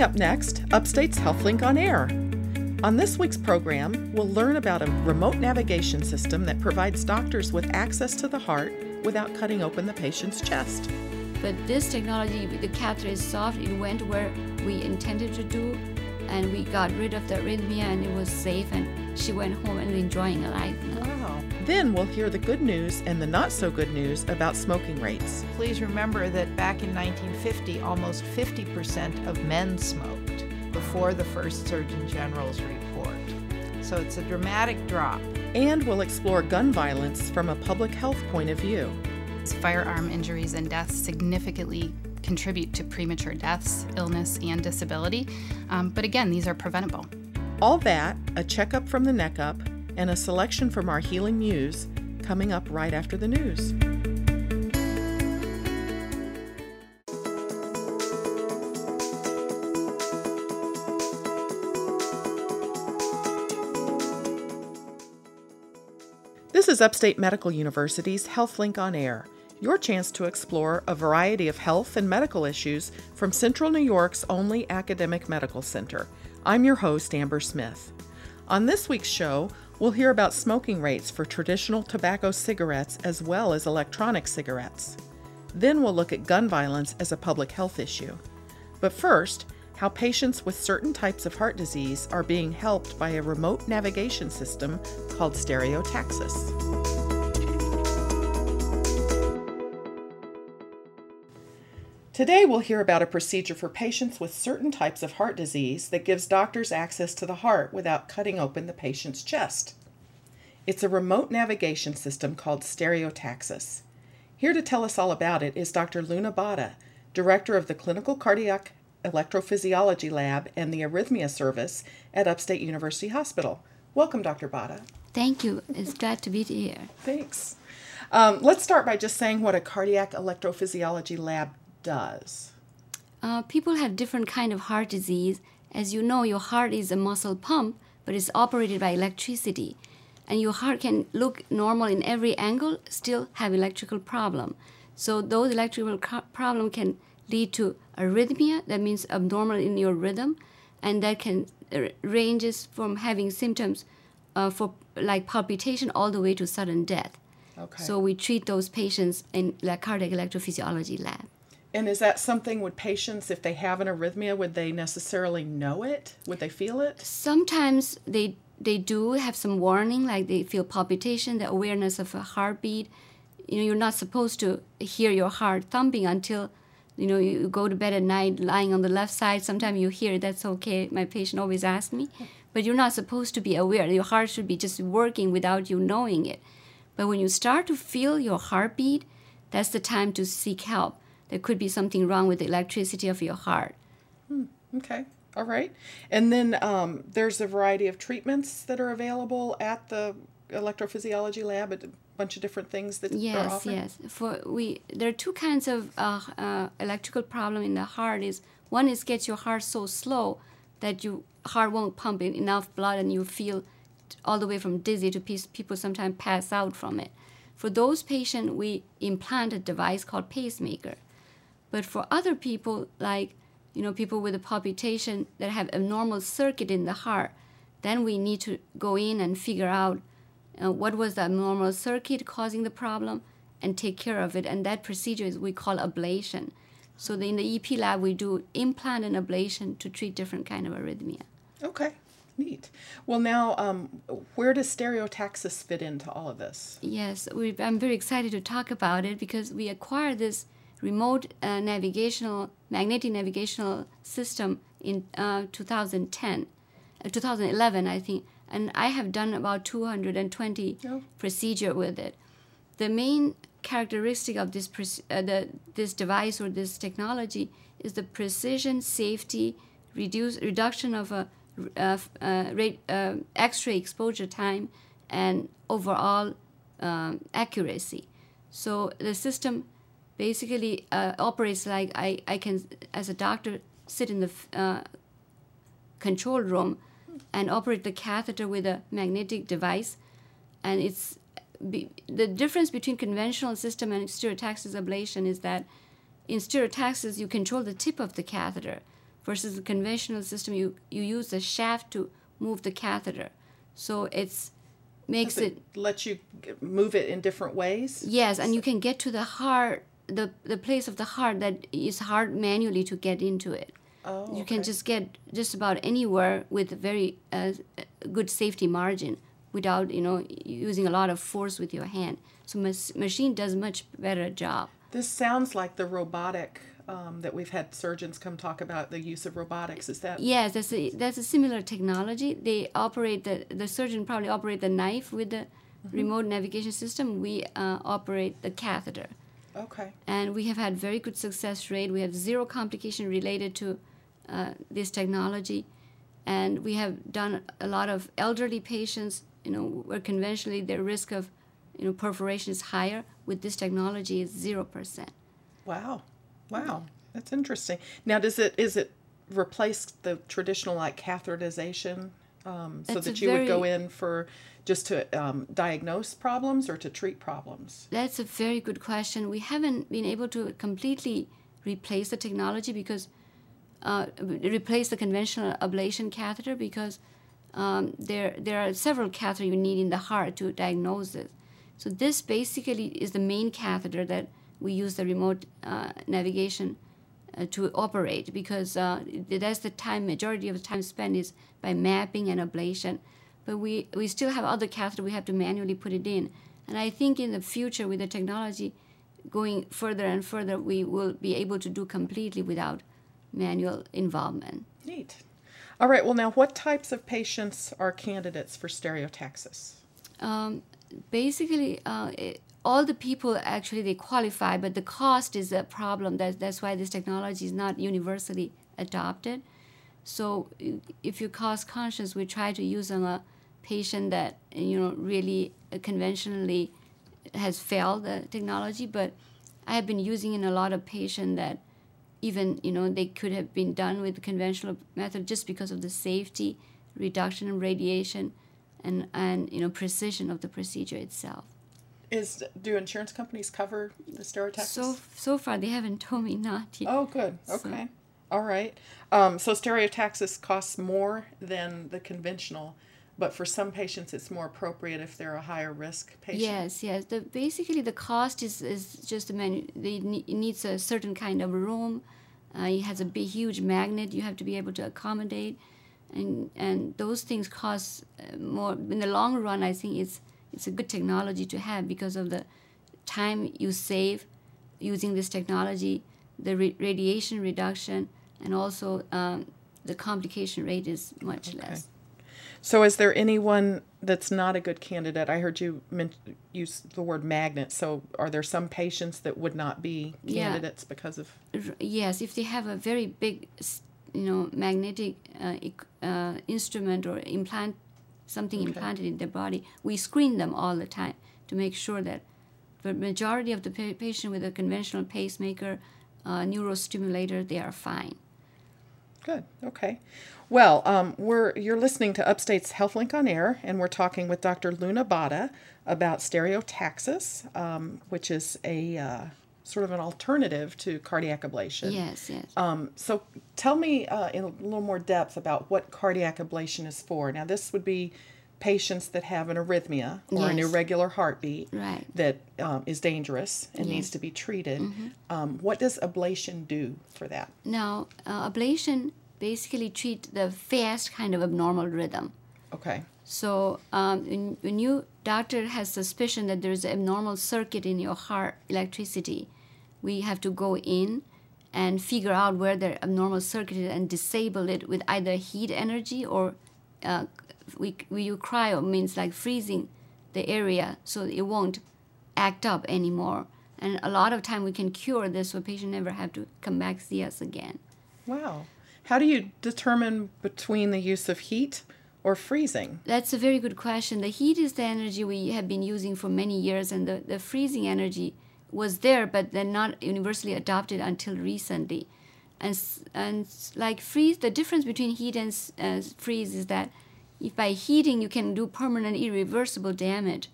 Coming up next, Upstate's HealthLink on Air. On this week's program, we'll learn about a remote navigation system that provides doctors with access to the heart without cutting open the patient's chest. But this technology, the catheter is soft, it went where we intended to do, and we got rid of the arrhythmia, and it was safe, and she went home and enjoying her life now. Wow. Then we'll hear the good news and the not so good news about smoking rates. Please remember that back in 1950, almost 50% of men smoked before the first Surgeon General's report. So it's a dramatic drop. And we'll explore gun violence from a public health point of view. Firearm injuries and deaths significantly contribute to premature deaths, illness, and disability. Um, but again, these are preventable. All that, a checkup from the neck up, and a selection from our Healing Muse coming up right after the news. This is Upstate Medical University's HealthLink on Air, your chance to explore a variety of health and medical issues from Central New York's only academic medical center. I'm your host, Amber Smith. On this week's show, we'll hear about smoking rates for traditional tobacco cigarettes as well as electronic cigarettes. Then we'll look at gun violence as a public health issue. But first, how patients with certain types of heart disease are being helped by a remote navigation system called Stereotaxis. Today, we'll hear about a procedure for patients with certain types of heart disease that gives doctors access to the heart without cutting open the patient's chest. It's a remote navigation system called Stereotaxis. Here to tell us all about it is Dr. Luna Bhatta, Director of the Clinical Cardiac Electrophysiology Lab and the Arrhythmia Service at Upstate University Hospital. Welcome, Dr. Bhatta. Thank you. It's glad to be here. Thanks. Um, let's start by just saying what a cardiac electrophysiology lab does. Uh, people have different kind of heart disease. As you know, your heart is a muscle pump, but it's operated by electricity. And your heart can look normal in every angle, still have electrical problem. So those electrical co- problem can lead to arrhythmia, that means abnormal in your rhythm, and that can uh, ranges from having symptoms uh, for like palpitation all the way to sudden death. Okay. So we treat those patients in the cardiac electrophysiology lab. And is that something would patients, if they have an arrhythmia, would they necessarily know it? Would they feel it? Sometimes they they do have some warning, like they feel palpitation, the awareness of a heartbeat. You know, you're not supposed to hear your heart thumping until you know you go to bed at night lying on the left side. Sometimes you hear it, that's okay. My patient always asks me, but you're not supposed to be aware. Your heart should be just working without you knowing it. But when you start to feel your heartbeat, that's the time to seek help there could be something wrong with the electricity of your heart. Hmm. Okay. All right. And then um, there's a variety of treatments that are available at the electrophysiology lab. A bunch of different things that yes, are offered. Yes, For we, there are two kinds of uh, uh, electrical problem in the heart. Is one is gets your heart so slow that your heart won't pump in enough blood, and you feel all the way from dizzy to people sometimes pass out from it. For those patients, we implant a device called pacemaker. But for other people, like you know, people with a palpitation that have abnormal circuit in the heart, then we need to go in and figure out uh, what was the abnormal circuit causing the problem and take care of it. And that procedure is we call ablation. So in the EP lab, we do implant and ablation to treat different kind of arrhythmia. Okay, neat. Well, now, um, where does stereotaxis fit into all of this? Yes, we, I'm very excited to talk about it because we acquired this remote uh, navigational magnetic navigational system in uh, 2010 uh, 2011 i think. And i have done about 220 oh. procedure with it. The main characteristic of this uh, the, this device or this technology is the precision safety reduce reduction of a uh, uh, rate, x-ray exposure time and overall um, accuracy. So the system basically uh, operates like I, I can, as a doctor, sit in the uh, control room and operate the catheter with a magnetic device. And it's be, the difference between conventional system and stereotaxis ablation is that in stereotaxis you control the tip of the catheter, versus the conventional system, you, you use the shaft to move the catheter. So it's makes Does it, let you move it in different ways. yes, and you can get to the heart, the the place of the heart that is hard manually to get into it. Oh, you can just get just about anywhere with a very uh, good safety margin without you know using a lot of force with your hand. So mas- machine does much better job. This sounds like the robotic um, that we've had surgeons come talk about the use of robotics. Is that Yes, that's a that's a similar technology. They operate the the surgeon probably operate the knife with the remote navigation system. We uh, operate the catheter, okay? and we have had very good success rate. We have zero complication related to uh, this technology, and we have done a lot of elderly patients. You know, where conventionally their risk of you know perforation is higher. With this technology, is zero percent. Wow, wow, that's interesting. Now, does it is it replace the traditional like catheterization, um, so that you would go in for just to um, diagnose problems or to treat problems? That's a very good question. We haven't been able to completely replace the technology because uh, replace the conventional ablation catheter because um, there there are several catheters you need in the heart to diagnose this. So this basically is the main catheter that we use the remote uh, navigation uh, to operate because uh, that's the time majority of the time spent is by mapping and ablation. But we we still have other catheter we have to manually put it in, and I think in the future with the technology going further and further, we will be able to do completely without manual involvement. Neat. All right. Well, now, what types of patients are candidates for stereotaxis? Um, basically, uh, it, all the people actually they qualify, but the cost is a problem. That, that's why this technology is not universally adopted. So, if you're cost conscious, we try to use on a patient that you know really conventionally has failed the technology. But I have been using in a lot of patients that even you know they could have been done with the conventional method just because of the safety, reduction in radiation, and and you know precision of the procedure itself. Is do insurance companies cover the stereotaxis? So so far they haven't told me not yet. Oh, good. So- Okay. All right. Um, so stereotaxis costs more than the conventional, but for some patients it's more appropriate if they're a higher risk patient. Yes, yes. The basically the cost is is just a ne- it needs a certain kind of room. Uh, it has a big huge magnet you have to be able to accommodate, and and those things cost uh, more. In the long run, I think it's it's a good technology to have because of the time you save using this technology, the ra- radiation reduction, and also um, the complication rate is much less. So is there anyone that's not a good candidate? I heard you men- use the word magnet. So are there some patients that would not be Yeah. candidates because of R- yes if they have a very big you know magnetic uh, uh, instrument or implant something implanted in their body we screen them all the time to make sure that the majority of the pa- patient with a conventional pacemaker uh, neurostimulator they are fine Good. Okay. Well, um, we're you're listening to Upstate's HealthLink on Air, and we're talking with Dr. Luna Bhatta about stereotaxis, um, which is a uh, sort of an alternative to cardiac ablation. yes yes Um, so tell me uh, in a little more depth about what cardiac ablation is for. Now, this would be patients that have an arrhythmia or an irregular heartbeat Right. that um, is dangerous and Yes. Mm-hmm. needs to be treated. Um, what does ablation do for that? now uh, ablation basically treat the fast kind of abnormal rhythm Okay. So um, when, when you doctor has suspicion that there's an abnormal circuit in your heart electricity, we have to go in and figure out where the abnormal circuit is and disable it with either heat energy or uh, we, we use cryo means like freezing the area so it won't act up anymore. And a lot of time we can cure this so patient never have to come back see us again. Wow. How do you determine between the use of heat or freezing? That's a very good question. The heat is the energy we have been using for many years, and the, the freezing energy was there, but then not universally adopted until recently. And, and like freeze, the difference between heat and uh, freeze is that if by heating you can do permanent irreversible damage.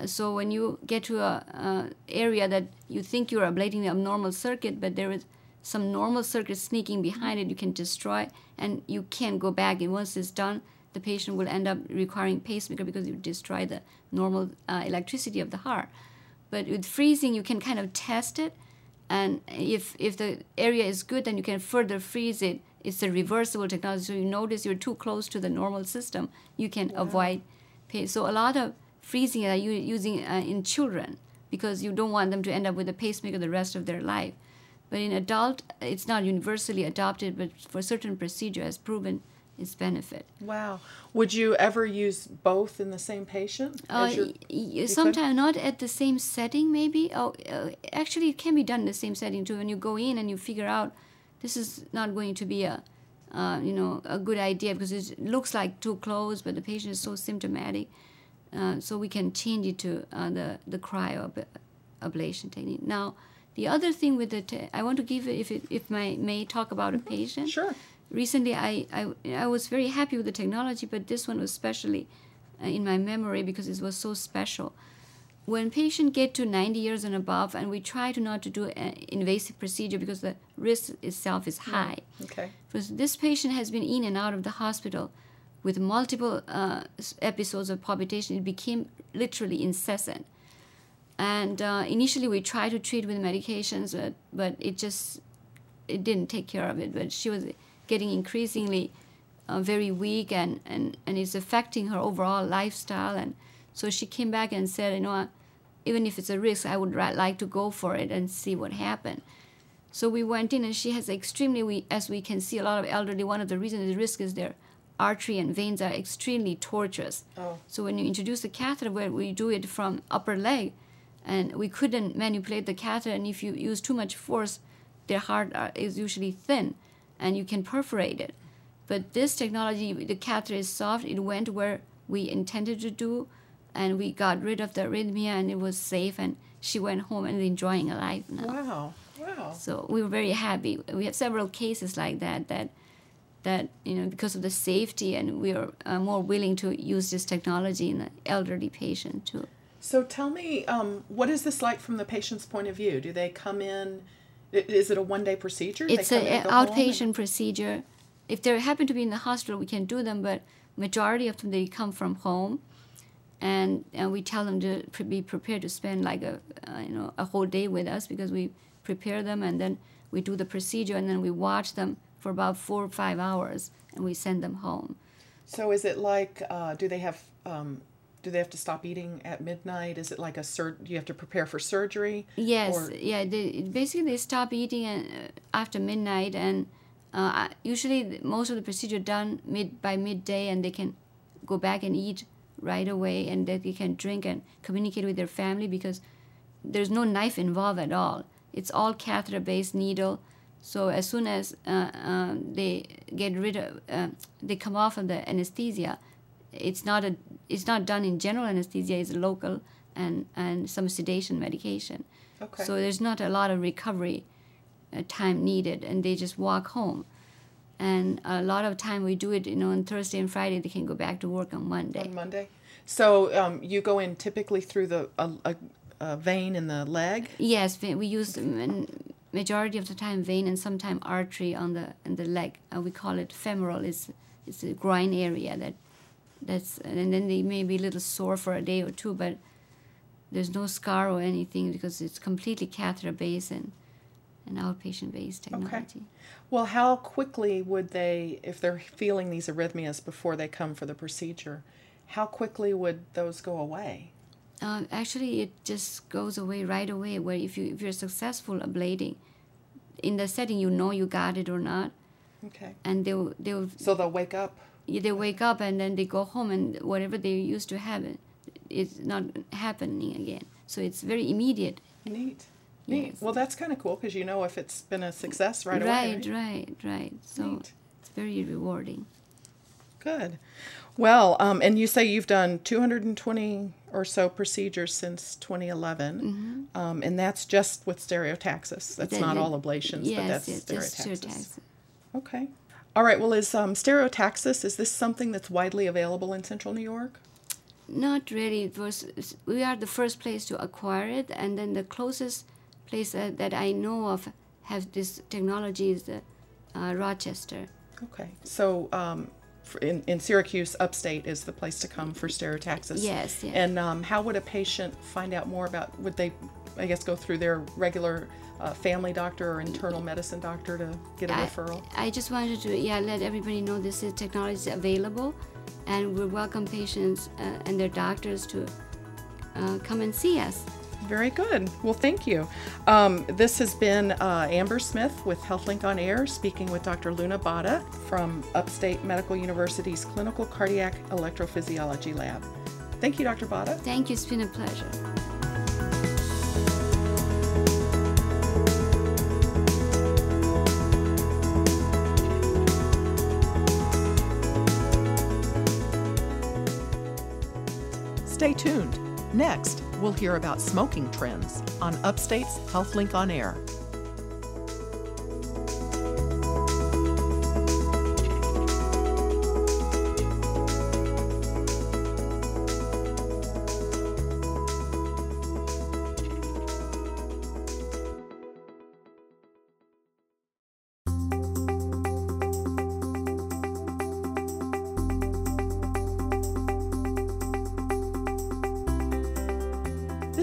Uh, So when you get to a, uh area that you think you're ablating the abnormal circuit, but there is some normal circuit sneaking behind it, you can destroy, and you can't go back. And once it's done, the patient will end up requiring pacemaker because you destroy the normal uh, electricity of the heart. But with freezing, you can kind of test it, and if if the area is good, then you can further freeze it. It's a reversible technology, so you notice you're too close to the normal system, you can avoid. Pain. So a lot of freezing are you using uh, in children because you don't want them to end up with a pacemaker the rest of their life. But in adult, it's not universally adopted, but for certain procedure has proven its benefit. Wow. Would you ever use both in the same patient? Uh, Sometimes not at the same setting, maybe. Oh, uh, actually, it can be done in the same setting too. When you go in and you figure out this is not going to be a, uh, you know, a good idea because it looks like too close, but the patient is so symptomatic. Uh, so we can change it to uh, the the cryo ablation technique. Now, the other thing with it, I want to give if it, if my may talk about a patient. Sure. Recently, I, I I was very happy with the technology, but this one was especially uh, in my memory because it was so special. When patients get to 90 years and above, and we try to not to do an invasive procedure because the risk itself is high. Okay. Because this patient has been in and out of the hospital with multiple uh, episodes of palpitation. It became literally incessant and uh, initially we tried to treat with medications but, but it just it didn't take care of it but she was getting increasingly uh, very weak and, and, and it's affecting her overall lifestyle and so she came back and said you know even if it's a risk i would like to go for it and see what happened. So we went in and she has extremely we, as we can see a lot of elderly. One of the reasons the risk is their artery and veins are extremely tortuous oh. so when you introduce the catheter where we do it from upper leg and we couldn't manipulate the catheter and if you use too much force their heart uh, is usually thin and you can perforate it. But this technology the catheter is soft. It went where we intended to do and we got rid of the arrhythmia and it was safe and she went home and enjoying her life now wow wow so we were very happy we have several cases like that that that you know because of the safety and we are uh, more willing to use this technology in an elderly patient too so tell me, um, what is this like from the patient's point of view? Do they come in? Is it a one day procedure? It's an outpatient procedure. If they happen to be in the hospital, we can do them, but majority of them they come from home, and and we tell them to be prepared to spend like a uh, you know a whole day with us because we prepare them and then we do the procedure and then we watch them for about four or five hours and we send them home. So is it like? Uh, do they have? Um, do they have to stop eating at midnight? Is it like a sur? Do you have to prepare for surgery? Yes, or? yeah. They, basically, they stop eating uh, after midnight, and uh, usually most of the procedure done mid by midday, and they can go back and eat right away, and that they can drink and communicate with their family because there's no knife involved at all. It's all catheter-based needle. So as soon as uh, uh, they get rid of, uh, they come off of the anesthesia, it's not a it's not done in general anesthesia it's local and and some sedation medication okay. so there's not a lot of recovery uh, time needed and they just walk home and a lot of time we do it you know on thursday and friday they can go back to work on monday. On monday. So um, you go in typically through the a, a, a vein in the leg? Yes we use the majority of the time vein and sometimes artery on the in the leg. Uh, we call it femoral. It's it's the groin area that that's and then they may be a little sore for a day or two, but there's no scar or anything because it's completely catheter based and an outpatient based technology. Okay. Well, how quickly would they, if they're feeling these arrhythmias before they come for the procedure, how quickly would those go away? Uh, actually, it just goes away right away. Where if you if you're successful ablating, in the setting you know you got it or not. Okay. And they'll they'll. So they'll wake up they wake up and then they go home and whatever they used to have it's not happening again so it's very immediate neat neat yes. well that's kind of cool because you know if it's been a success right, right away right right right so neat. it's very rewarding good well um, and you say you've done 220 or so procedures since 2011 mm-hmm. um, and that's just with stereotaxis that's that, not all ablations yes, but that's yes, stereotaxis. stereotaxis okay all right. Well, is um, stereotaxis is this something that's widely available in Central New York? Not really. It was we are the first place to acquire it, and then the closest place that, that I know of have this technology is uh, uh, Rochester. Okay. So um, in, in Syracuse, upstate is the place to come for stereotaxis. Yes, yes. And um, how would a patient find out more about? Would they, I guess, go through their regular uh, family doctor or internal medicine doctor to get a I, referral? I just wanted to yeah let everybody know this is technology is available, and we welcome patients uh, and their doctors to uh, come and see us. Very good. Well, thank you. Um, this has been uh, Amber Smith with HealthLink on Air speaking with Dr. Luna Bhatta from Upstate Medical University's Clinical Cardiac Electrophysiology Lab. Thank you, Dr. Bhatta. Thank you. It's been a pleasure. Stay tuned. Next, we'll hear about smoking trends on Upstate's HealthLink on Air.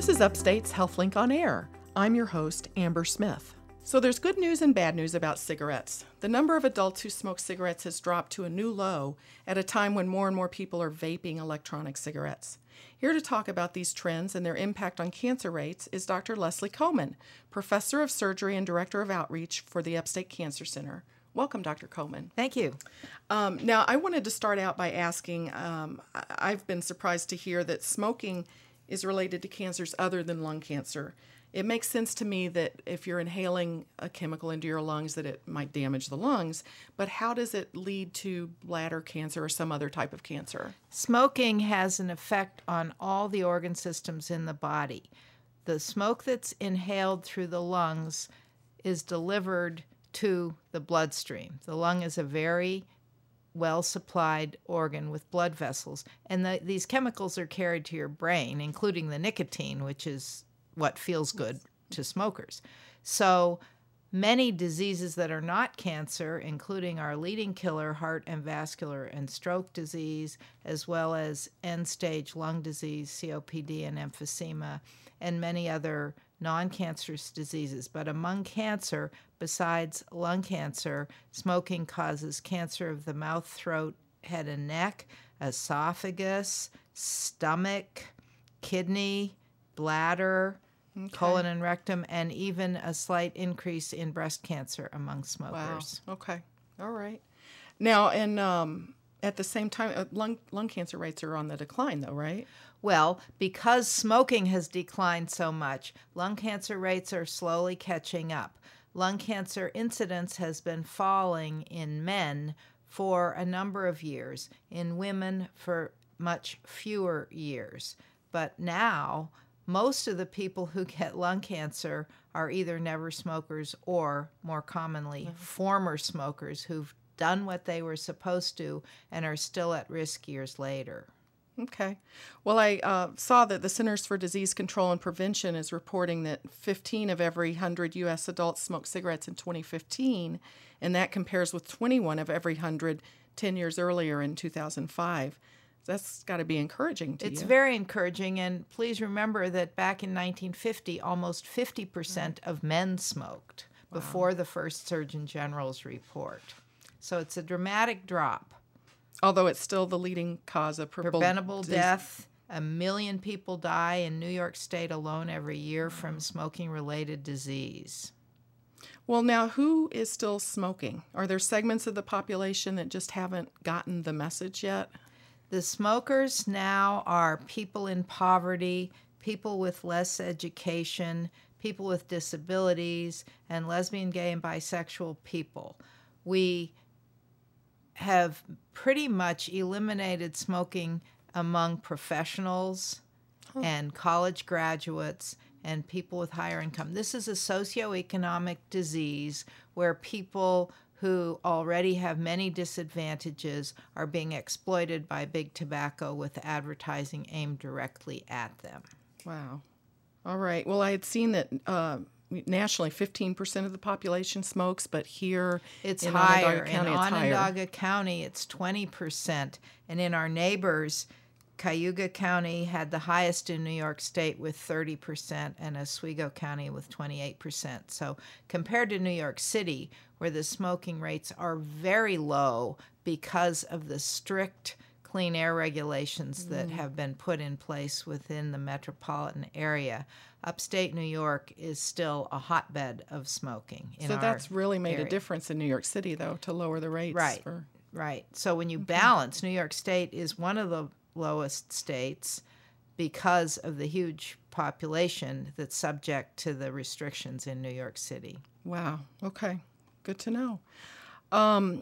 This is Upstate's HealthLink on Air. I'm your host, Amber Smith. So there's good news and bad news about cigarettes. The number of adults who smoke cigarettes has dropped to a new low at a time when more and more people are vaping electronic cigarettes. Here to talk about these trends and their impact on cancer rates is Dr. Leslie Kohman, professor of surgery and director of outreach for the Upstate Cancer Center. Welcome, Dr. Kohman. Thank you. Um, now, I wanted to start out by asking um, I've been surprised to hear that smoking is related to cancers other than lung cancer. It makes sense to me that if you're inhaling a chemical into your lungs, that it might damage the lungs. But how does it lead to bladder cancer or some other type of cancer? Smoking has an effect on all the organ systems in the body. The smoke that's inhaled through the lungs is delivered to the bloodstream. The lung is a very well supplied organ with blood vessels, and the, these chemicals are carried to your brain, including the nicotine, which is what feels good to smokers. So, many diseases that are not cancer, including our leading killer, heart and vascular and stroke disease, as well as end stage lung disease, COPD, and emphysema, and many other non cancerous diseases. But among cancer, besides lung cancer, smoking causes cancer of the mouth, throat, head, and neck, esophagus, stomach, kidney, bladder, colon and rectum, and even a slight increase in breast cancer among smokers. Wow. Okay. All right. Now, and um, at the same time, uh, lung lung cancer rates are on the decline, though, right? Well, because smoking has declined so much, lung cancer rates are slowly catching up. Lung cancer incidence has been falling in men for a number of years, in women for much fewer years. But now, most of the people who get lung cancer are either never smokers or, more commonly, former smokers who've done what they were supposed to and are still at risk years later. Okay. Well, I uh, saw that the Centers for Disease Control and Prevention is reporting that 15 of every 100 U.S. adults smoked cigarettes in 2015, and that compares with 21 of every 100 10 years earlier in 2005. That's got to be encouraging to It's you. very encouraging, and please remember that back in 1950, almost 50% of men smoked before the first Surgeon General's report. So it's a dramatic drop. Although it's still the leading cause of preventable Preventable disease. death. A million people die in New York State alone every year from smoking related disease. Well, now who is still smoking? Are there segments of the population that just haven't gotten the message yet? The smokers now are people in poverty, people with less education, people with disabilities, and lesbian, gay, and bisexual people. We have pretty much eliminated smoking among professionals and college graduates and people with higher income. This is a socioeconomic disease where people who already have many disadvantages are being exploited by big tobacco with advertising aimed directly at them. Wow. All right. Well, I had seen that uh, nationally 15% of the population smokes, but here It's in higher. Onondaga County, in it's higher. Onondaga County, it's 20%. And in our neighbors, Cayuga County had the highest in New York State with 30%, and Oswego County with 28%. So, compared to New York City, where the smoking rates are very low because of the strict clean air regulations that mm-hmm. have been put in place within the metropolitan area, upstate New York is still a hotbed of smoking. In So that's really made area. a difference in New York City, though, to lower the rates. Right. For, Right. So when you balance, New York State is one of the lowest states because of the huge population that's subject to the restrictions in New York City. wow. Okay. Good to know. Um,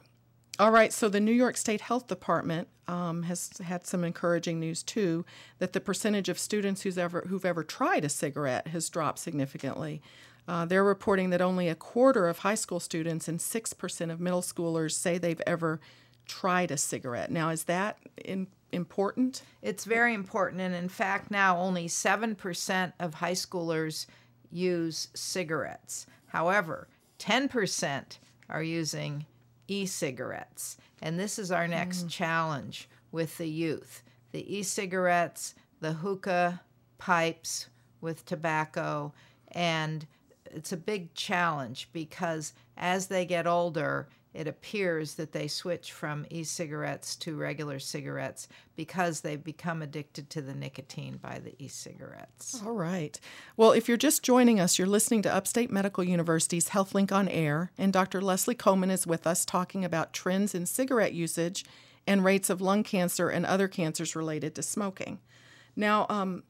all right. So the New York State Health Department um, has had some encouraging news too. That the percentage of students who's ever who've ever tried a cigarette has dropped significantly. Uh, they're reporting that only a quarter of high school students and six percent of middle schoolers say they've ever tried a cigarette. Now, is that in, important? It's very important. And in fact, now only 7% of high schoolers use cigarettes. However, 10% are using e cigarettes. And this is our next mm. challenge with the youth the e cigarettes, the hookah pipes with tobacco. And it's a big challenge because as they get older, it appears that they switch from e cigarettes to regular cigarettes because they've become addicted to the nicotine by the e cigarettes. All right. Well, if you're just joining us, you're listening to Upstate Medical University's HealthLink on Air, and Dr. Leslie Kohman is with us talking about trends in cigarette usage and rates of lung cancer and other cancers related to smoking. Now, um,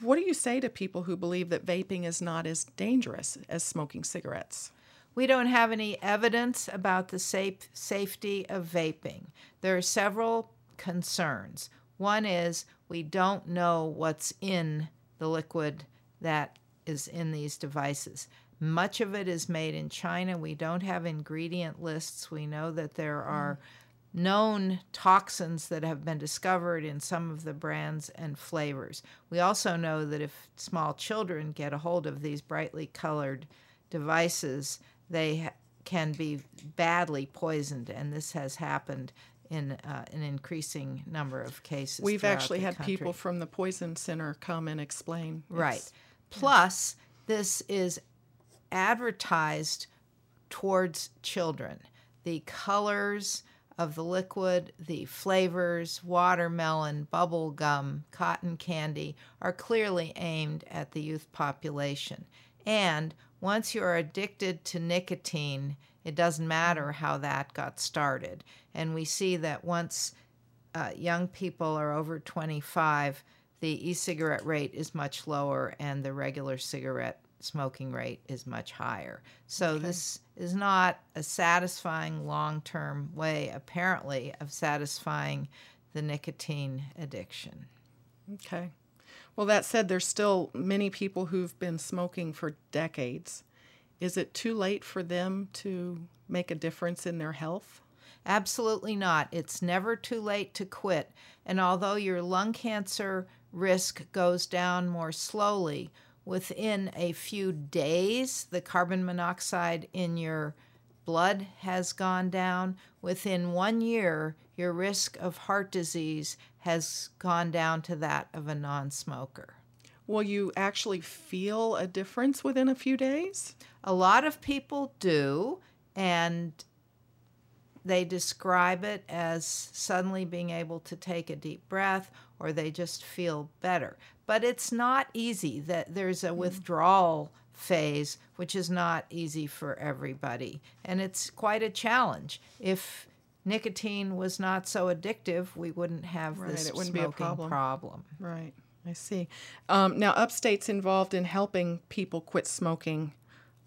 what do you say to people who believe that vaping is not as dangerous as smoking cigarettes? We don't have any evidence about the safe, safety of vaping. There are several concerns. One is we don't know what's in the liquid that is in these devices. Much of it is made in China. We don't have ingredient lists. We know that there mm. are known toxins that have been discovered in some of the brands and flavors. We also know that if small children get a hold of these brightly colored devices, they can be badly poisoned, and this has happened in uh, an increasing number of cases. We've actually had country. people from the Poison Center come and explain. Right. It's- Plus, this is advertised towards children. The colors of the liquid, the flavors, watermelon, bubble gum, cotton candy are clearly aimed at the youth population. And once you're addicted to nicotine, it doesn't matter how that got started. And we see that once uh, young people are over 25, the e cigarette rate is much lower and the regular cigarette smoking rate is much higher. So, this is not a satisfying long term way, apparently, of satisfying the nicotine addiction. Okay. Well, that said, there's still many people who've been smoking for decades. Is it too late for them to make a difference in their health? Absolutely not. It's never too late to quit. And although your lung cancer risk goes down more slowly, within a few days, the carbon monoxide in your blood has gone down. Within one year, your risk of heart disease has gone down to that of a non smoker. Will you actually feel a difference within a few days? A lot of people do, and they describe it as suddenly being able to take a deep breath or they just feel better. But it's not easy that there's a hmm. withdrawal phase which is not easy for everybody and it's quite a challenge. If nicotine was not so addictive, we wouldn't have Right, this it wouldn't be a smoking problem. problem. Right. I see. Um, now, Upstate's involved in helping people quit smoking.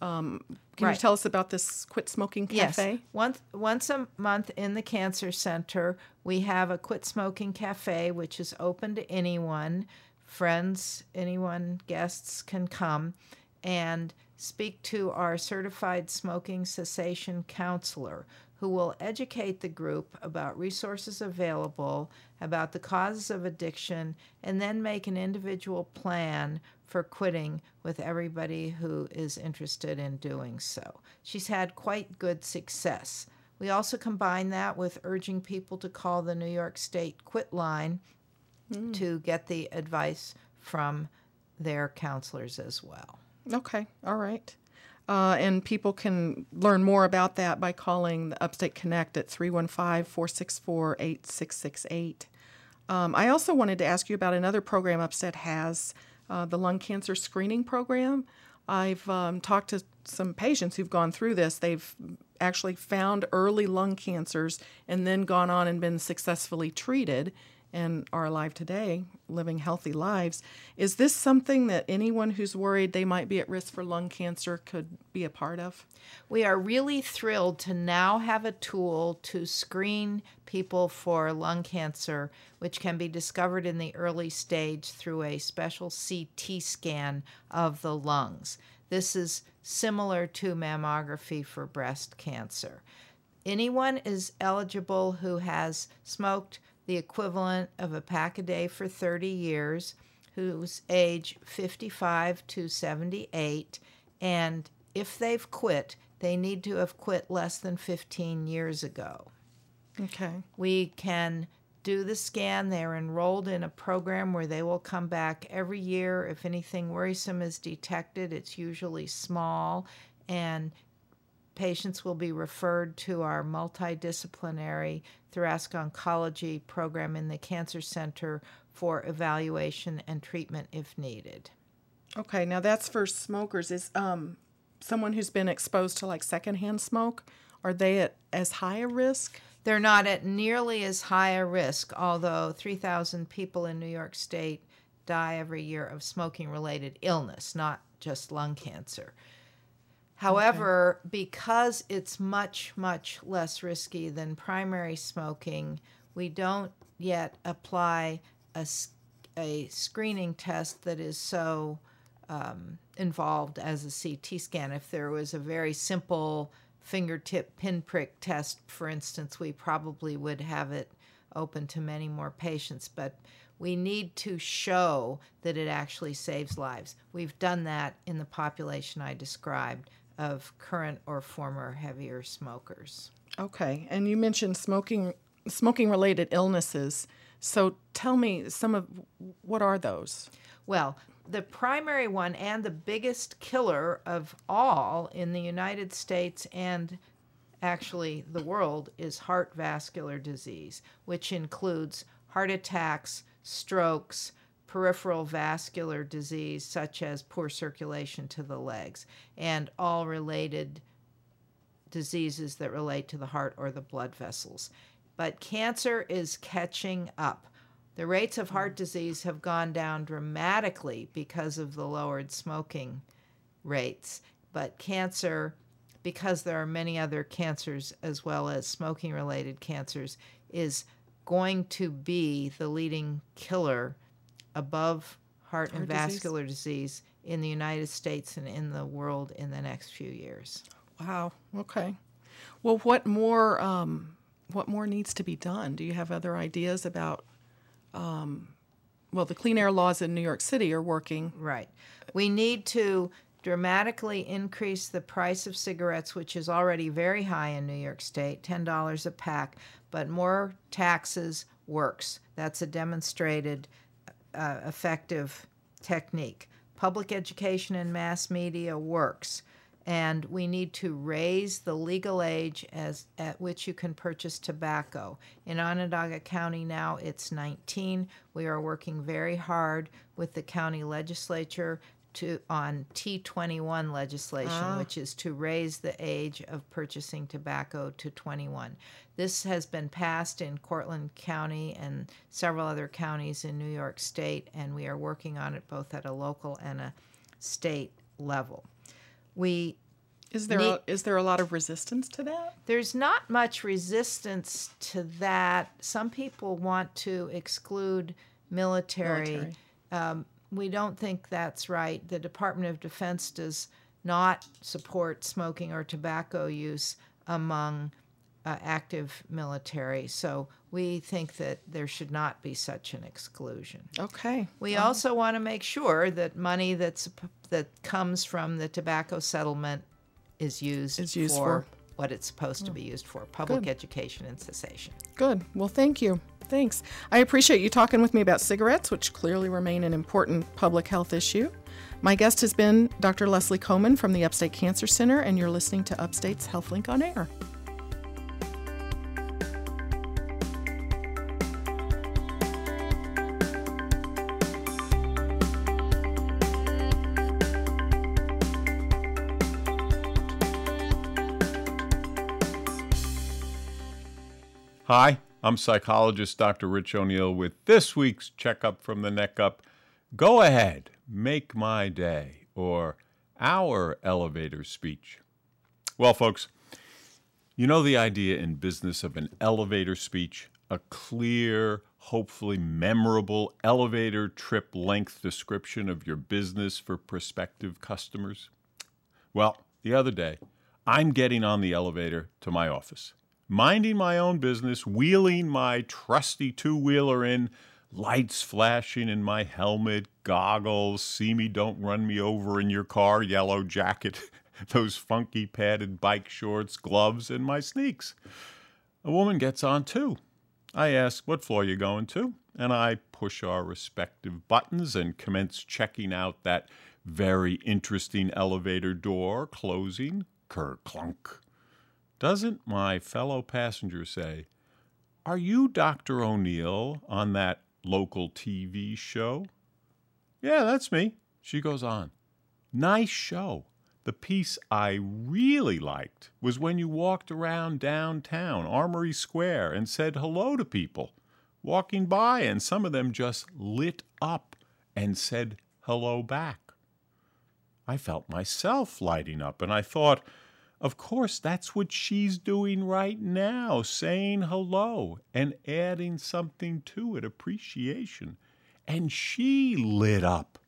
Um, can you tell us about this Quit Smoking Cafe? Yes. Once once a month in the cancer center, we have a quit smoking cafe, which is open to anyone, friends, anyone, guests can come, and speak to our certified smoking cessation counselor who will educate the group about resources available, about the causes of addiction, and then make an individual plan for quitting with everybody who is interested in doing so. She's had quite good success. We also combine that with urging people to call the New York State Quit line mm. to get the advice from their counselors as well. Okay, all right. Uh, and people can learn more about that by calling Upstate Connect at 315 464 8668. Um, I also wanted to ask you about another program Upstate has uh, the lung cancer screening program. I've um, talked to some patients who've gone through this. They've actually found early lung cancers and then gone on and been successfully treated and are alive today, living healthy lives. Is this something that anyone who's worried they might be at risk for lung cancer could be a part of? We are really thrilled to now have a tool to screen people for lung cancer, which can be discovered in the early stage through a special CT scan of the lungs. This is similar to mammography for breast cancer. Anyone is eligible who has smoked the equivalent of a pack a day for 30 years, who's age 55 to 78, and if they've quit, they need to have quit less than 15 years ago. Okay. We can do the scan. They're enrolled in a program where they will come back every year. If anything worrisome is detected, it's usually small, and patients will be referred to our multidisciplinary thoracic oncology program in the Cancer Center for evaluation and treatment if needed. Okay, now that's for smokers. Is um, someone who's been exposed to like secondhand smoke, are they at as high a risk? They're not at nearly as high a risk, although 3,000 people in New York State die every year of smoking related illness, not just lung cancer. However, okay. because it's much, much less risky than primary smoking, we don't yet apply a, a screening test that is so um, involved as a CT scan. If there was a very simple fingertip pinprick test, for instance, we probably would have it open to many more patients. But we need to show that it actually saves lives. We've done that in the population I described of current or former heavier smokers. Okay, and you mentioned smoking smoking related illnesses. So tell me some of what are those? Well, the primary one and the biggest killer of all in the United States and actually the world is heart vascular disease, which includes heart attacks, strokes, peripheral vascular disease, such as poor circulation to the legs, and all related diseases that relate to the heart or the blood vessels. But cancer is catching up. The rates of heart disease have gone down dramatically because of the lowered smoking rates, but cancer, because there are many other cancers as well as smoking related cancers, is going to be the leading killer above heart, heart and vascular disease. disease in the United States and in the world in the next few years. Wow. Okay. Well, what more? Um, what more needs to be done? Do you have other ideas about? Um, well, the clean air laws in New York City are working. Right. We need to dramatically increase the price of cigarettes, which is already very high in New York State, ten dollars a pack. But more taxes works. That's a demonstrated uh, effective technique. Public education and mass media works, and we need to raise the legal age as at which you can purchase tobacco. In Onondaga County now it's 19. We are working very hard with the county legislature to on T21 legislation, ah. which is to raise the age of purchasing tobacco to 21. This has been passed in Cortland County and several other counties in New York State, and we are working on it both at a local and a state level. We is there need, a, is there a lot of resistance to that? There's not much resistance to that. Some people want to exclude military. military. Um, we don't think that's right. The Department of Defense does not support smoking or tobacco use among uh, active military. So we think that there should not be such an exclusion. Okay. We also want to make sure that money that's that comes from the tobacco settlement is used, Is used for, for- what it's supposed to be used for: public Good. education and cessation. Good. Well, thank you. Thanks. I appreciate you talking with me about cigarettes, which clearly remain an important public health issue. My guest has been Dr. Leslie Kohman from the Upstate Cancer Center, and you're listening to Upstate's HealthLink on Air. Hi, I'm psychologist Dr. Rich O'Neill with this week's checkup from the neck up. Go ahead, make my day, or our elevator speech. Well, folks, you know the idea in business of an elevator speech? A clear, hopefully memorable elevator trip length description of your business for prospective customers? Well, the other day, I'm getting on the elevator to my office, minding my own business, wheeling my trusty two wheeler in, lights flashing in my helmet, goggles, see me, don't run me over in your car, yellow jacket, those funky padded bike shorts, gloves, and my sneaks. A woman gets on too. I ask, What floor you going to? And I push our respective buttons and commence checking out that very interesting elevator door closing. Ker clunk. Doesn't my fellow passenger say, Are you Dr. O'Neill on that local TV show? Yeah, that's me. She goes on. Nice show. The piece I really liked was when you walked around downtown, Armory Square, and said hello to people walking by, and some of them just lit up and said hello back. I felt myself lighting up, and I thought, of course, that's what she's doing right now, saying hello and adding something to it, appreciation. And she lit up,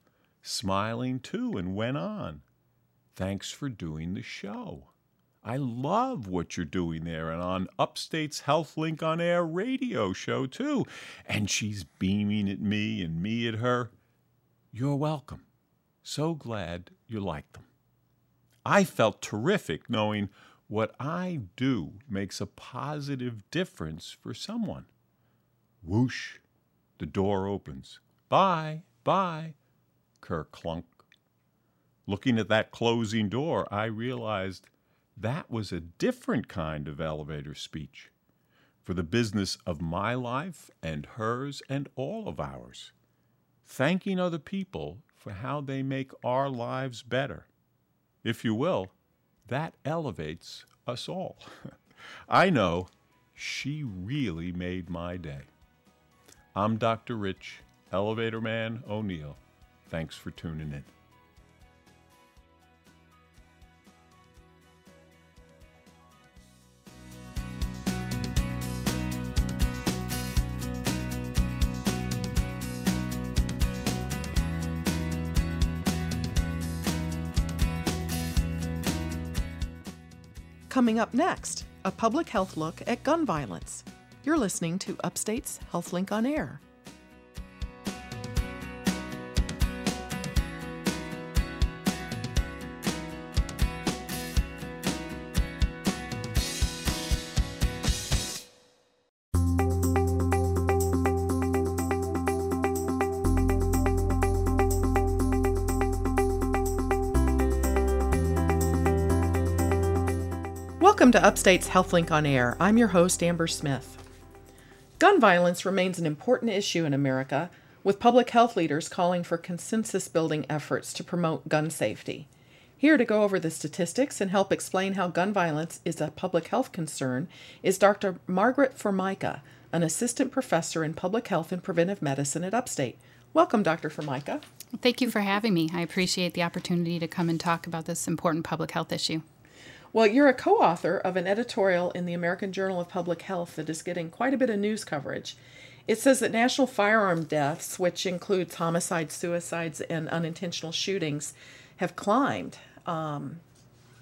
smiling too, and went on. Thanks for doing the show. I love what you're doing there and on Upstate's Health Link on Air radio show, too. And she's beaming at me and me at her. You're welcome. So glad you like them. I felt terrific knowing what I do makes a positive difference for someone. Whoosh, the door opens. Bye, bye, Ker clunk. Looking at that closing door, I realized that was a different kind of elevator speech for the business of my life and hers and all of ours. Thanking other people for how they make our lives better. If you will, that elevates us all. I know she really made my day. I'm Dr. Rich, Elevator Man O'Neill. Thanks for tuning in. Coming up next, a public health look at gun violence. You're listening to Upstate's HealthLink on Air. To Upstate's HealthLink on Air. I'm your host, Amber Smith. Gun violence remains an important issue in America, with public health leaders calling for consensus building efforts to promote gun safety. Here to go over the statistics and help explain how gun violence is a public health concern is Dr. Margaret Formica, an assistant professor in public health and preventive medicine at Upstate. Welcome, Dr. Formica. Thank you for having me. I appreciate the opportunity to come and talk about this important public health issue. Well, you're a co author of an editorial in the American Journal of Public Health that is getting quite a bit of news coverage. It says that national firearm deaths, which includes homicides, suicides, and unintentional shootings, have climbed. Um,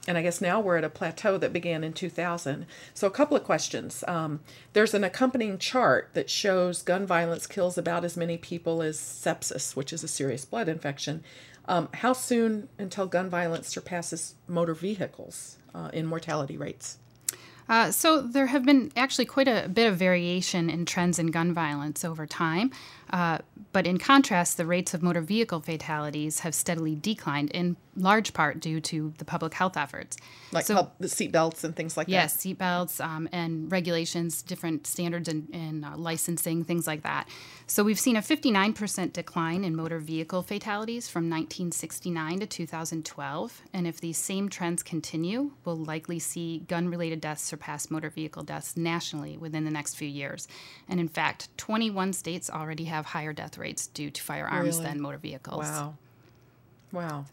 and I guess now we're at a plateau that began in 2000. So, a couple of questions. Um, there's an accompanying chart that shows gun violence kills about as many people as sepsis, which is a serious blood infection. Um, how soon until gun violence surpasses motor vehicles uh, in mortality rates? Uh, so there have been actually quite a bit of variation in trends in gun violence over time. Uh, but in contrast, the rates of motor vehicle fatalities have steadily declined, in large part due to the public health efforts. Like so, the seat belts and things like yes, that? Yes, seat belts um, and regulations, different standards in uh, licensing, things like that. So we've seen a 59% decline in motor vehicle fatalities from 1969 to 2012. And if these same trends continue, we'll likely see gun related deaths surpass motor vehicle deaths nationally within the next few years. And in fact, 21 states already have have higher death rates due to firearms really? than motor vehicles. Wow. Wow.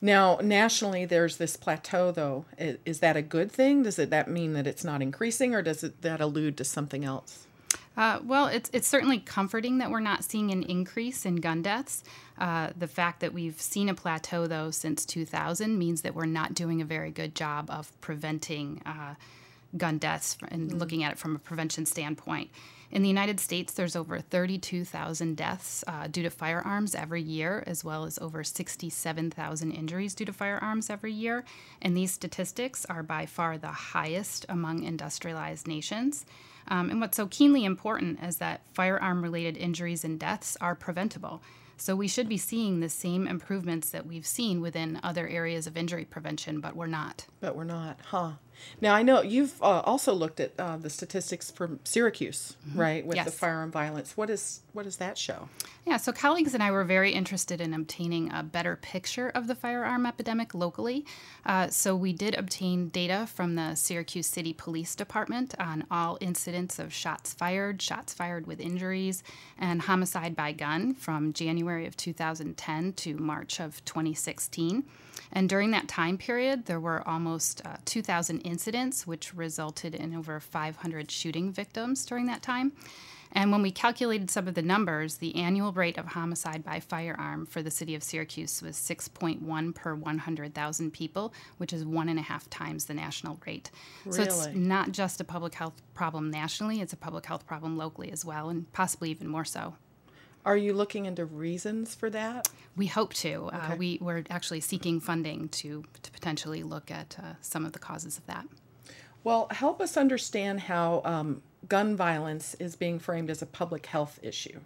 Now, nationally, there's this plateau, though. Is, is that a good thing? Does it that mean that it's not increasing, or does it that allude to something else? Uh, well, it's it's certainly comforting that we're not seeing an increase in gun deaths. Uh, the fact that we've seen a plateau, though, since 2000 means that we're not doing a very good job of preventing uh, gun deaths and mm. looking at it from a prevention standpoint. In the United States, there's over 32,000 deaths uh, due to firearms every year, as well as over 67,000 injuries due to firearms every year. And these statistics are by far the highest among industrialized nations. Um, and what's so keenly important is that firearm related injuries and deaths are preventable. So we should be seeing the same improvements that we've seen within other areas of injury prevention, but we're not. But we're not, huh? Now I know you've uh, also looked at uh, the statistics from Syracuse, mm-hmm. right, with yes. the firearm violence. What is what does that show? Yeah, so colleagues and I were very interested in obtaining a better picture of the firearm epidemic locally. Uh, so we did obtain data from the Syracuse City Police Department on all incidents of shots fired, shots fired with injuries, and homicide by gun from January of 2010 to March of 2016. And during that time period, there were almost uh, 2,000 incidents, which resulted in over 500 shooting victims during that time. And when we calculated some of the numbers, the annual rate of homicide by firearm for the city of Syracuse was 6.1 per 100,000 people, which is one and a half times the national rate. Really? So it's not just a public health problem nationally, it's a public health problem locally as well, and possibly even more so. Are you looking into reasons for that? We hope to. Uh, okay. Uh, we, we're actually seeking funding to, to potentially look at uh, some of the causes of that. Well, help us understand how um, gun violence is being framed as a public health issue.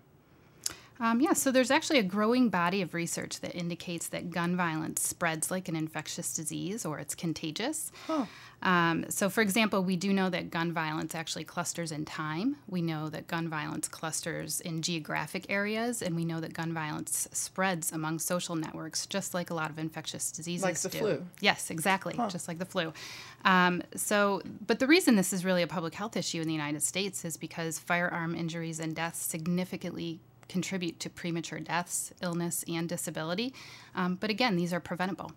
Um, yeah, so there's actually a growing body of research that indicates that gun violence spreads like an infectious disease or it's contagious. Huh. Um, so, for example, we do know that gun violence actually clusters in time. We know that gun violence clusters in geographic areas, and we know that gun violence spreads among social networks, just like a lot of infectious diseases like the do. flu. Yes, exactly, huh. just like the flu. Um, so, but the reason this is really a public health issue in the United States is because firearm injuries and deaths significantly contribute to premature deaths, illness, and disability. Um, but again, these are preventable.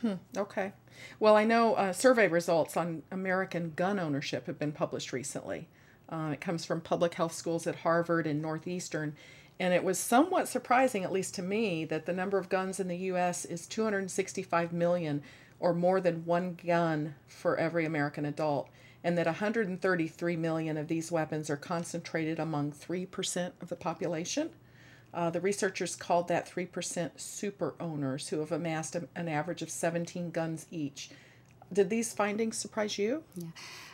Hmm, okay. Well, I know uh, survey results on American gun ownership have been published recently. Uh, it comes from public health schools at Harvard and Northeastern. And it was somewhat surprising, at least to me, that the number of guns in the U.S. is 265 million, or more than one gun for every American adult, and that 133 million of these weapons are concentrated among 3% of the population. Uh, the researchers called that 3% super owners who have amassed a, an average of 17 guns each. Did these findings surprise you? Yeah.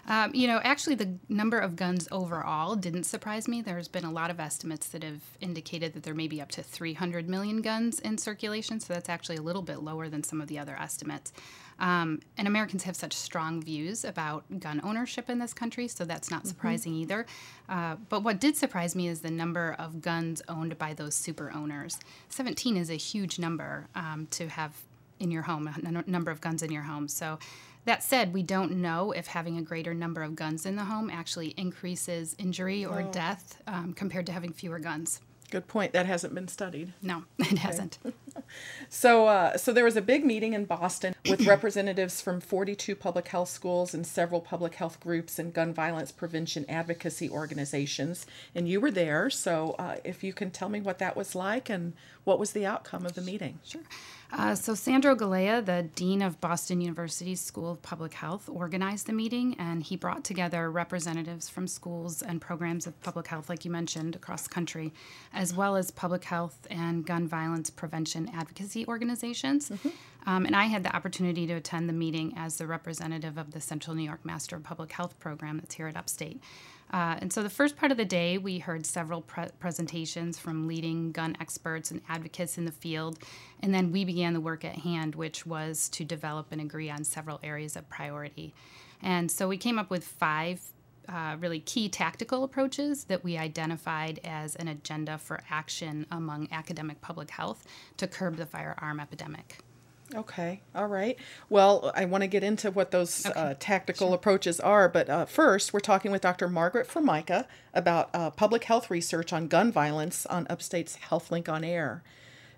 Um, you know, actually, the number of guns overall didn't surprise me. There's been a lot of estimates that have indicated that there may be up to 300 million guns in circulation, so that's actually a little bit lower than some of the other estimates. Um, and Americans have such strong views about gun ownership in this country, so that's not mm-hmm. surprising mm-hmm. either. Uh, but what did surprise me is the number of guns owned by those super owners. 17 is a huge number um, to have in your home, a number of guns in your home. So, that said, we don't know if having a greater number of guns in the home actually increases injury or oh. death um, compared to having fewer guns. Good point. That hasn't been studied. No, it okay. hasn't. So, uh, so there was a big meeting in Boston with representatives from 42 public health schools and several public health groups and gun violence prevention advocacy organizations. And you were there, so uh, if you can tell me what that was like and what was the outcome of the meeting? Sure. Uh, so, Sandro Galea, the Dean of Boston University's School of Public Health, organized the meeting and he brought together representatives from schools and programs of public health, like you mentioned, across the country, as well as public health and gun violence prevention advocacy organizations. Mm-hmm. Um, and I had the opportunity to attend the meeting as the representative of the Central New York Master of Public Health program that's here at Upstate. Uh, and so the first part of the day, we heard several pre- presentations from leading gun experts and advocates in the field. And then we began the work at hand, which was to develop and agree on several areas of priority. And so we came up with five uh, really key tactical approaches that we identified as an agenda for action among academic public health to curb the firearm epidemic. Okay, all right. Well, I want to get into what those okay. uh, tactical sure. approaches are, but uh, first, we're talking with Dr. Margaret Formica about uh, public health research on gun violence on Upstate's HealthLink on Air.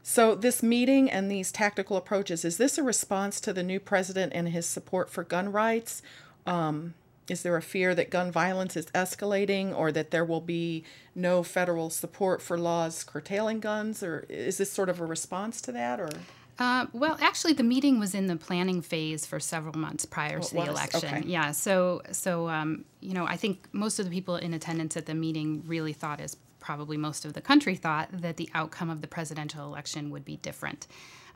So, this meeting and these tactical approaches is this a response to the new president and his support for gun rights? Um, is there a fear that gun violence is escalating or that there will be no federal support for laws curtailing guns? Or is this sort of a response to that? Or uh, well, actually, the meeting was in the planning phase for several months prior oh, to the election. Okay. Yeah, so so um, you know, I think most of the people in attendance at the meeting really thought, as probably most of the country thought, that the outcome of the presidential election would be different.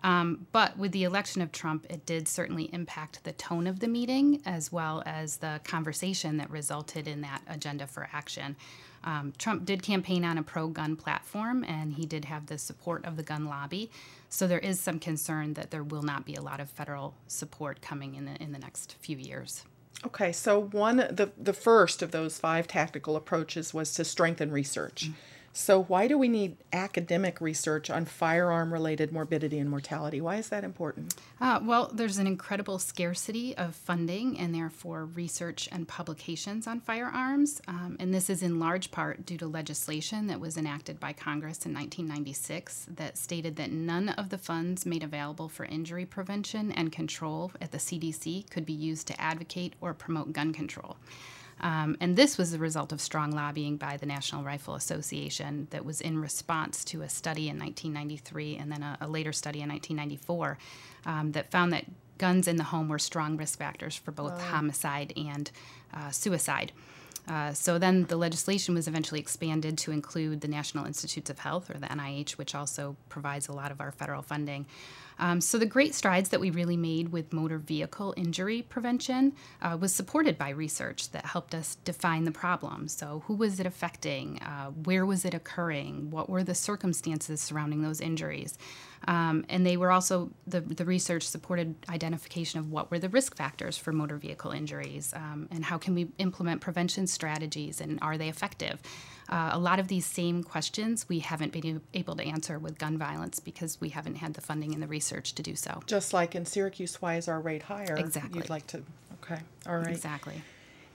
Um, but with the election of Trump, it did certainly impact the tone of the meeting as well as the conversation that resulted in that agenda for action. Um, Trump did campaign on a pro gun platform, and he did have the support of the gun lobby. So there is some concern that there will not be a lot of federal support coming in the, in the next few years. Okay, so one the the first of those five tactical approaches was to strengthen research. Mm-hmm. So, why do we need academic research on firearm related morbidity and mortality? Why is that important? Uh, well, there's an incredible scarcity of funding and therefore research and publications on firearms. Um, and this is in large part due to legislation that was enacted by Congress in 1996 that stated that none of the funds made available for injury prevention and control at the CDC could be used to advocate or promote gun control. Um, and this was the result of strong lobbying by the National Rifle Association that was in response to a study in 1993 and then a, a later study in 1994 um, that found that guns in the home were strong risk factors for both wow. homicide and uh, suicide. Uh, so then the legislation was eventually expanded to include the National Institutes of Health, or the NIH, which also provides a lot of our federal funding. Um, so the great strides that we really made with motor vehicle injury prevention uh, was supported by research that helped us define the problem. So who was it affecting? Uh, where was it occurring? What were the circumstances surrounding those injuries? Um, and they were also the, the research supported identification of what were the risk factors for motor vehicle injuries um, and how can we implement prevention strategies and are they effective uh, a lot of these same questions we haven't been able to answer with gun violence because we haven't had the funding and the research to do so. Just like in Syracuse, why is our rate higher? Exactly. You'd like to, okay, all right. Exactly.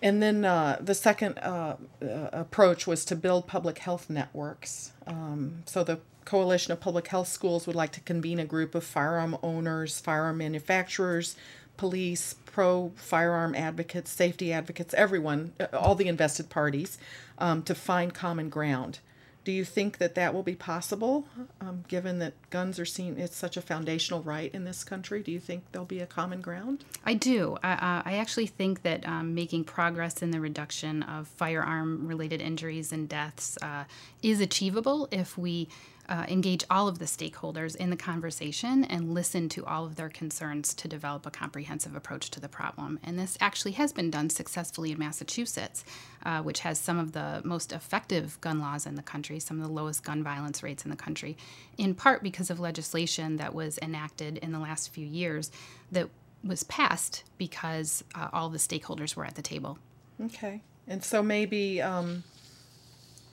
And then uh, the second uh, uh, approach was to build public health networks. Um, so the Coalition of Public Health Schools would like to convene a group of firearm owners, firearm manufacturers, police, pro firearm advocates, safety advocates, everyone, uh, all the invested parties, um, to find common ground. Do you think that that will be possible, um, given that guns are seen it's such a foundational right in this country? Do you think there'll be a common ground? I do. I, I actually think that um, making progress in the reduction of firearm-related injuries and deaths uh, is achievable if we uh, engage all of the stakeholders in the conversation and listen to all of their concerns to develop a comprehensive approach to the problem. And this actually has been done successfully in Massachusetts, uh, which has some of the most effective gun laws in the country, some of the lowest gun violence rates in the country, in part because of legislation that was enacted in the last few years that was passed because uh, all the stakeholders were at the table. Okay. And so maybe um,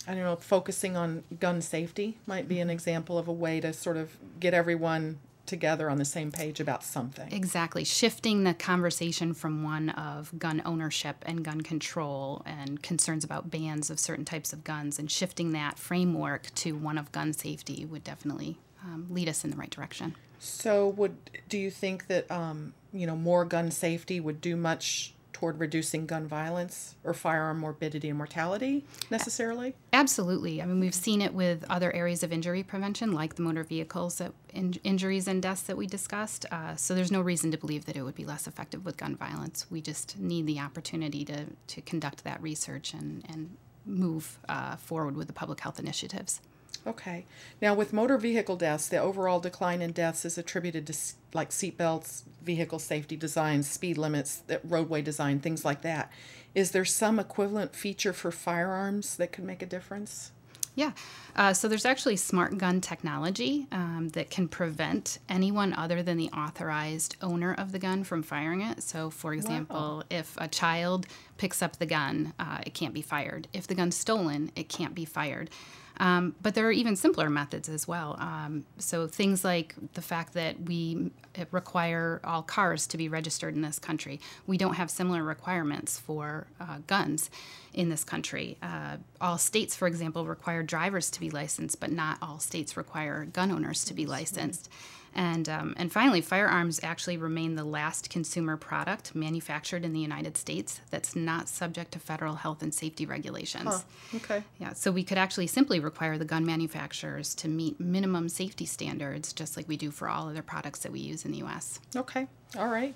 I don't know, focusing on gun safety might be an example of a way to sort of get everyone together on the same page about something. Exactly. Shifting the conversation from one of gun ownership and gun control and concerns about bans of certain types of guns and shifting that framework to one of gun safety would definitely um, lead us in the right direction. So, would do you think that um, you know more gun safety would do much toward reducing gun violence or firearm morbidity and mortality necessarily? Absolutely. I mean, we've seen it with other areas of injury prevention, like the motor vehicles that in, injuries and deaths that we discussed. Uh, so there's no reason to believe that it would be less effective with gun violence. We just need the opportunity to, to conduct that research and, and move uh, forward with the public health initiatives. Okay. Now, with motor vehicle deaths, the overall decline in deaths is attributed to like seatbelts, vehicle safety designs, speed limits, roadway design, things like that. Is there some equivalent feature for firearms that could make a difference? Yeah. Uh, so there's actually smart gun technology um, that can prevent anyone other than the authorized owner of the gun from firing it. So, for example, wow. if a child picks up the gun, uh, it can't be fired. If the gun's stolen, it can't be fired. Um, but there are even simpler methods as well. Um, so things like the fact that we require all cars to be registered in this country. We don't have similar requirements for uh, guns in this country. Uh, all states, for example, require drivers to be licensed, but not all states require gun owners to be licensed. And, um, and finally, firearms actually remain the last consumer product manufactured in the United States that's not subject to federal health and safety regulations. Huh. Okay. Yeah, so we could actually simply require the gun manufacturers to meet minimum safety standards, just like we do for all other products that we use in the U.S. Okay. All right.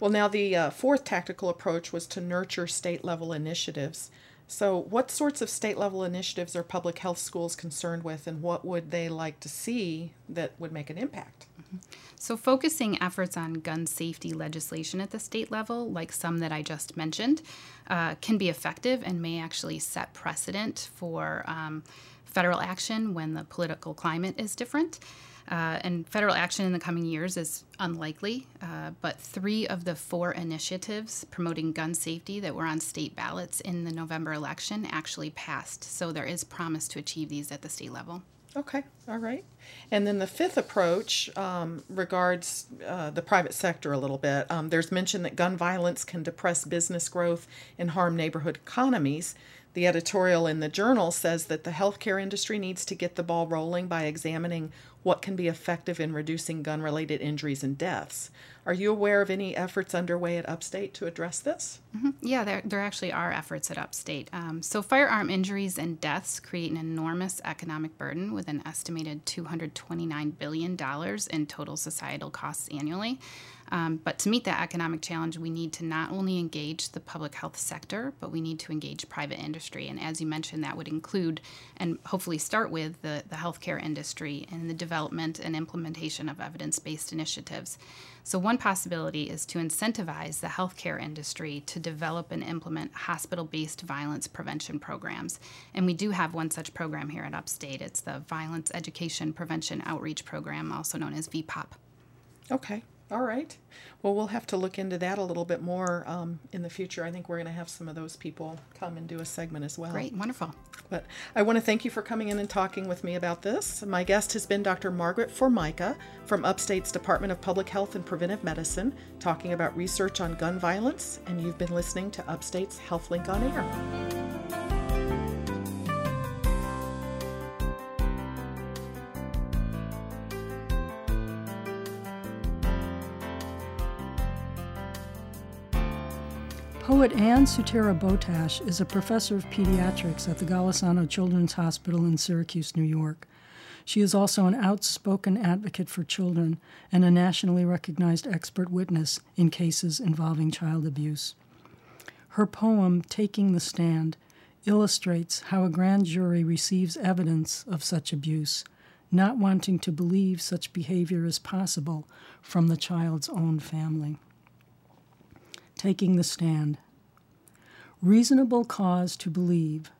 Well, now the uh, fourth tactical approach was to nurture state level initiatives. So, what sorts of state level initiatives are public health schools concerned with, and what would they like to see that would make an impact? Mm-hmm. So, focusing efforts on gun safety legislation at the state level, like some that I just mentioned, uh, can be effective and may actually set precedent for um, federal action when the political climate is different. Uh, and federal action in the coming years is unlikely, uh, but three of the four initiatives promoting gun safety that were on state ballots in the November election actually passed. So there is promise to achieve these at the state level. Okay, all right. And then the fifth approach um, regards uh, the private sector a little bit. Um, there's mention that gun violence can depress business growth and harm neighborhood economies. The editorial in the journal says that the healthcare industry needs to get the ball rolling by examining what can be effective in reducing gun related injuries and deaths. Are you aware of any efforts underway at Upstate to address this? Mm-hmm. Yeah, there, there actually are efforts at Upstate. Um, so, firearm injuries and deaths create an enormous economic burden with an estimated $229 billion in total societal costs annually. Um, but to meet that economic challenge, we need to not only engage the public health sector, but we need to engage private industry. And as you mentioned, that would include and hopefully start with the, the healthcare industry and the development and implementation of evidence based initiatives. So, one possibility is to incentivize the healthcare industry to develop and implement hospital based violence prevention programs. And we do have one such program here at Upstate. It's the Violence Education Prevention Outreach Program, also known as VPOP. Okay. All right. Well, we'll have to look into that a little bit more um, in the future. I think we're going to have some of those people come and do a segment as well. Great, wonderful. But I want to thank you for coming in and talking with me about this. My guest has been Dr. Margaret Formica from Upstate's Department of Public Health and Preventive Medicine, talking about research on gun violence, and you've been listening to Upstate's HealthLink on Air. Poet Anne Sutera Botash is a professor of pediatrics at the Golisano Children's Hospital in Syracuse, New York. She is also an outspoken advocate for children and a nationally recognized expert witness in cases involving child abuse. Her poem, Taking the Stand, illustrates how a grand jury receives evidence of such abuse, not wanting to believe such behavior is possible from the child's own family taking the stand. Reasonable cause to believe.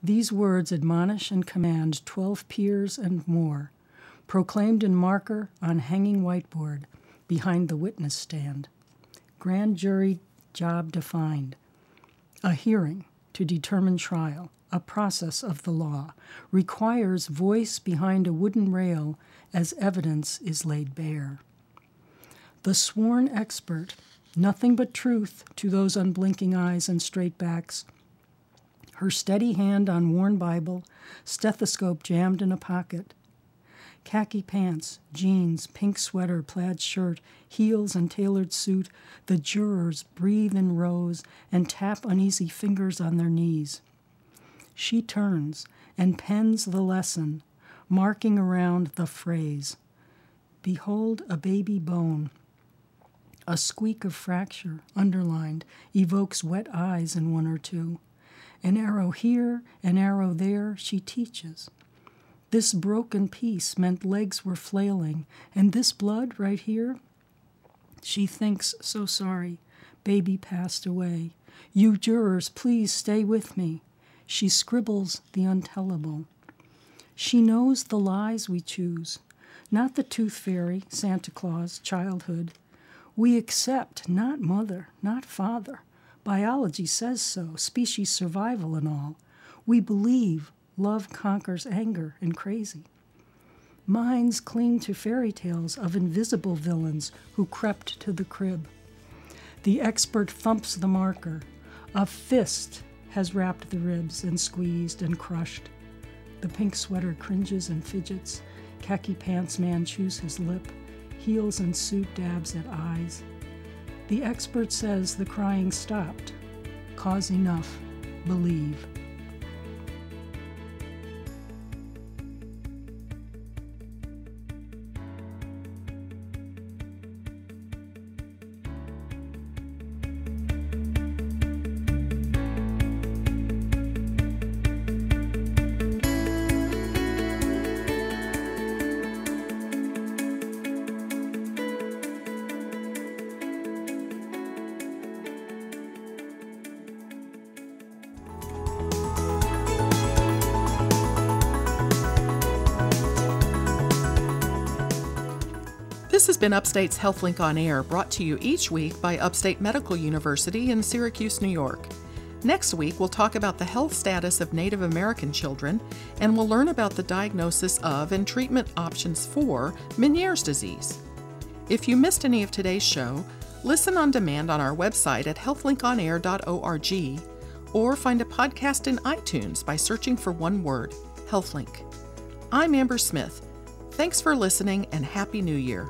These words admonish and command twelve peers and more, proclaimed in marker on hanging whiteboard behind the witness stand. Grand jury job defined. A hearing to determine trial, a process of the law, requires voice behind a wooden rail as evidence is laid bare. The sworn expert nothing but truth to those unblinking eyes and straight backs. Her steady hand on worn Bible, stethoscope jammed in a pocket. Khaki pants, jeans, pink sweater, plaid shirt, heels, and tailored suit, the jurors breathe in rows and tap uneasy fingers on their knees. She turns and pens the lesson, marking around the phrase Behold a baby bone. A squeak of fracture, underlined, evokes wet eyes in one or two. An arrow here, an arrow there, she teaches. This broken piece meant legs were flailing, and this blood right here? She thinks, so sorry. Baby passed away. You jurors, please stay with me. She scribbles the untellable. She knows the lies we choose, not the tooth fairy, Santa Claus, childhood. We accept not mother, not father. Biology says so, species survival and all. We believe love conquers anger and crazy. Minds cling to fairy tales of invisible villains who crept to the crib. The expert thumps the marker. A fist has wrapped the ribs and squeezed and crushed. The pink sweater cringes and fidgets. Khaki pants man chews his lip. Heels and suit dabs at eyes. The expert says the crying stopped. Cause enough. Believe. Been Upstate's HealthLink on Air, brought to you each week by Upstate Medical University in Syracuse, New York. Next week, we'll talk about the health status of Native American children, and we'll learn about the diagnosis of and treatment options for Meniere's disease. If you missed any of today's show, listen on demand on our website at healthlinkonair.org or find a podcast in iTunes by searching for one word, HealthLink. I'm Amber Smith. Thanks for listening and Happy New Year.